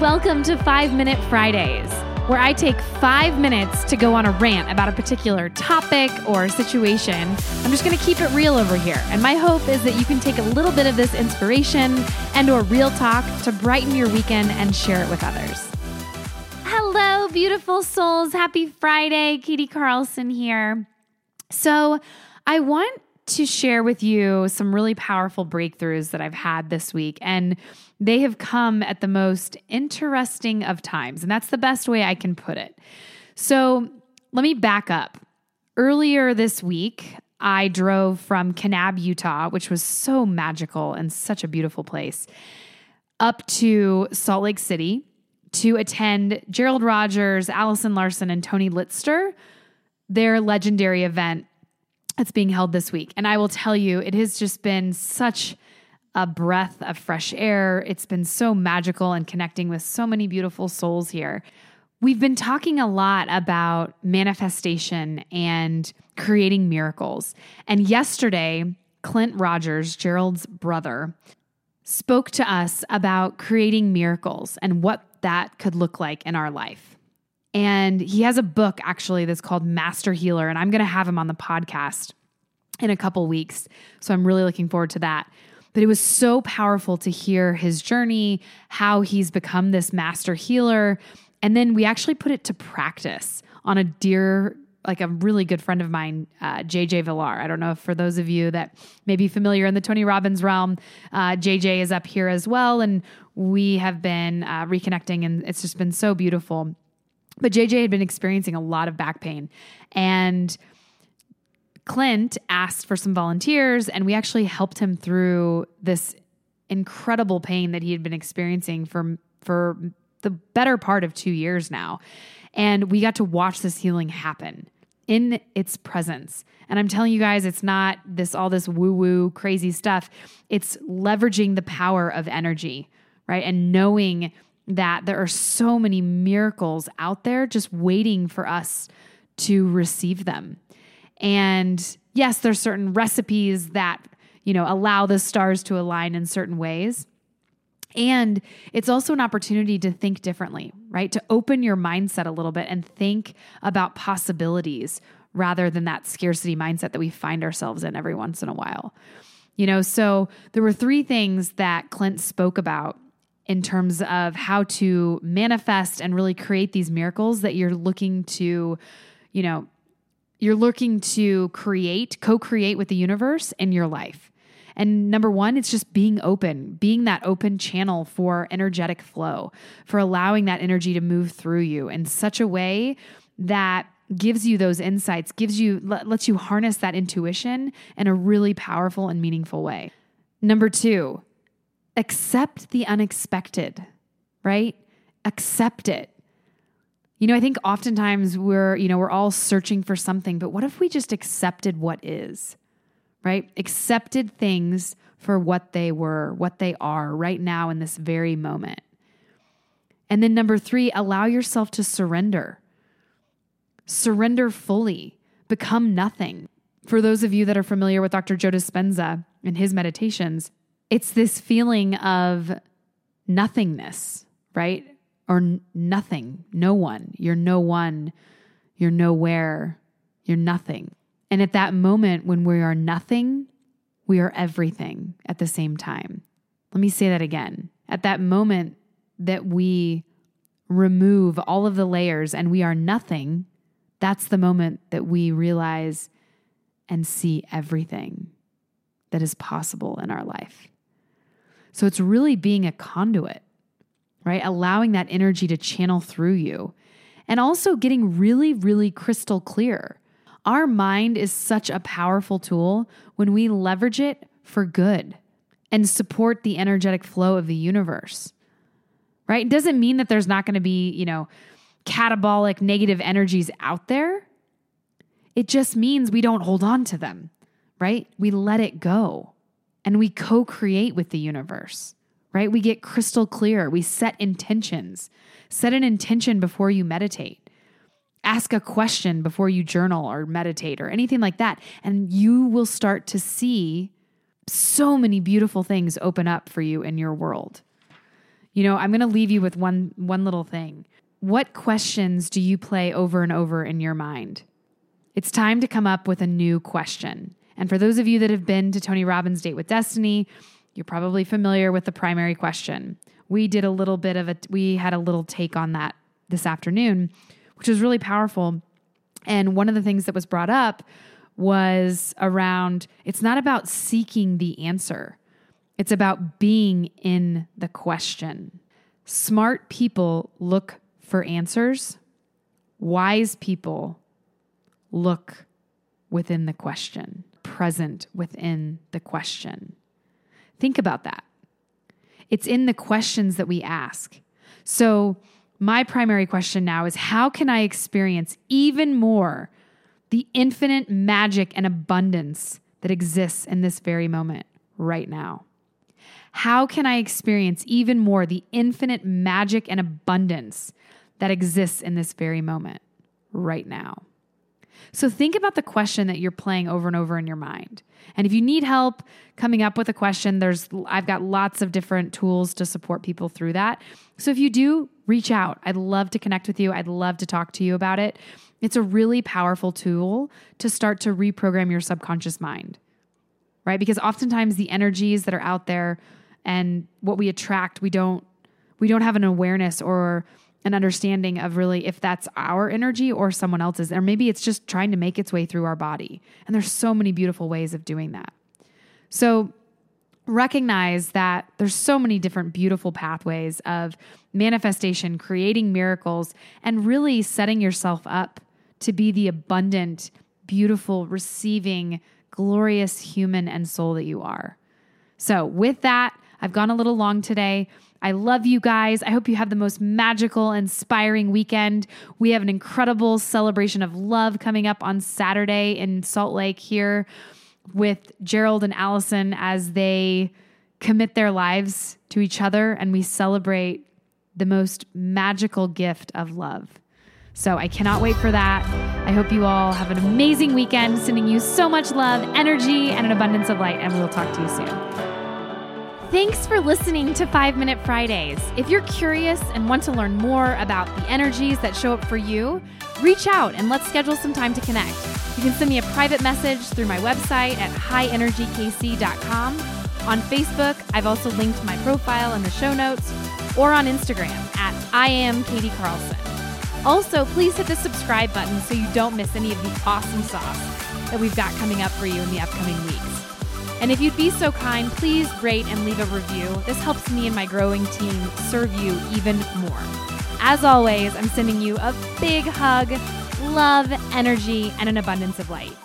welcome to Five Minute Fridays, where I take five minutes to go on a rant about a particular topic or situation. I'm just going to keep it real over here, and my hope is that you can take a little bit of this inspiration and/or real talk to brighten your weekend and share it with others. Hello, beautiful souls! Happy Friday, Katie Carlson here. So, I want to share with you some really powerful breakthroughs that I've had this week. And they have come at the most interesting of times. And that's the best way I can put it. So let me back up. Earlier this week, I drove from Kanab, Utah, which was so magical and such a beautiful place, up to Salt Lake City to attend Gerald Rogers, Allison Larson, and Tony Litster, their legendary event that's being held this week. And I will tell you, it has just been such a breath of fresh air. It's been so magical and connecting with so many beautiful souls here. We've been talking a lot about manifestation and creating miracles. And yesterday, Clint Rogers, Gerald's brother, spoke to us about creating miracles and what that could look like in our life. And he has a book actually that's called Master Healer, and I'm going to have him on the podcast in a couple weeks. So I'm really looking forward to that. But it was so powerful to hear his journey, how he's become this master healer. And then we actually put it to practice on a dear, like a really good friend of mine, uh, JJ Villar. I don't know if for those of you that may be familiar in the Tony Robbins realm, uh, JJ is up here as well. And we have been uh, reconnecting, and it's just been so beautiful. But JJ had been experiencing a lot of back pain. And Clint asked for some volunteers, and we actually helped him through this incredible pain that he had been experiencing for for the better part of two years now. And we got to watch this healing happen in its presence. And I'm telling you guys, it's not this all this woo woo crazy stuff. It's leveraging the power of energy, right? And knowing that there are so many miracles out there just waiting for us to receive them. And yes, there's certain recipes that, you know, allow the stars to align in certain ways. And it's also an opportunity to think differently, right? To open your mindset a little bit and think about possibilities rather than that scarcity mindset that we find ourselves in every once in a while. You know, so there were three things that Clint spoke about in terms of how to manifest and really create these miracles that you're looking to, you know, you're looking to create, co create with the universe in your life. And number one, it's just being open, being that open channel for energetic flow, for allowing that energy to move through you in such a way that gives you those insights, gives you, lets you harness that intuition in a really powerful and meaningful way. Number two, accept the unexpected, right? Accept it. You know, I think oftentimes we're, you know, we're all searching for something, but what if we just accepted what is, right? Accepted things for what they were, what they are right now in this very moment. And then number three, allow yourself to surrender. Surrender fully, become nothing. For those of you that are familiar with Dr. Joe Dispenza and his meditations, it's this feeling of nothingness, right? or nothing, no one. You're no one, you're nowhere, you're nothing. And at that moment when we are nothing, we are everything at the same time. Let me say that again. At that moment that we remove all of the layers and we are nothing, that's the moment that we realize and see everything that is possible in our life. So it's really being a conduit right? Allowing that energy to channel through you and also getting really, really crystal clear. Our mind is such a powerful tool when we leverage it for good and support the energetic flow of the universe, right? It doesn't mean that there's not going to be, you know, catabolic negative energies out there. It just means we don't hold on to them, right? We let it go and we co create with the universe right? We get crystal clear. We set intentions. Set an intention before you meditate. Ask a question before you journal or meditate or anything like that. And you will start to see so many beautiful things open up for you in your world. You know, I'm going to leave you with one one little thing. What questions do you play over and over in your mind? It's time to come up with a new question. And for those of you that have been to Tony Robbins' Date with Destiny, you're probably familiar with the primary question. We did a little bit of a we had a little take on that this afternoon, which was really powerful. And one of the things that was brought up was around it's not about seeking the answer. It's about being in the question. Smart people look for answers. Wise people look within the question, present within the question. Think about that. It's in the questions that we ask. So, my primary question now is how can I experience even more the infinite magic and abundance that exists in this very moment right now? How can I experience even more the infinite magic and abundance that exists in this very moment right now? So think about the question that you're playing over and over in your mind. And if you need help coming up with a question, there's I've got lots of different tools to support people through that. So if you do, reach out. I'd love to connect with you. I'd love to talk to you about it. It's a really powerful tool to start to reprogram your subconscious mind. Right? Because oftentimes the energies that are out there and what we attract, we don't we don't have an awareness or an understanding of really if that's our energy or someone else's, or maybe it's just trying to make its way through our body. And there's so many beautiful ways of doing that. So recognize that there's so many different beautiful pathways of manifestation, creating miracles, and really setting yourself up to be the abundant, beautiful, receiving, glorious human and soul that you are. So, with that, I've gone a little long today. I love you guys. I hope you have the most magical, inspiring weekend. We have an incredible celebration of love coming up on Saturday in Salt Lake here with Gerald and Allison as they commit their lives to each other and we celebrate the most magical gift of love. So I cannot wait for that. I hope you all have an amazing weekend, sending you so much love, energy, and an abundance of light, and we'll talk to you soon. Thanks for listening to 5 Minute Fridays. If you're curious and want to learn more about the energies that show up for you, reach out and let's schedule some time to connect. You can send me a private message through my website at highenergykc.com. On Facebook, I've also linked my profile in the show notes, or on Instagram at I am Katie Carlson. Also, please hit the subscribe button so you don't miss any of the awesome sauce that we've got coming up for you in the upcoming weeks. And if you'd be so kind, please rate and leave a review. This helps me and my growing team serve you even more. As always, I'm sending you a big hug, love, energy, and an abundance of light.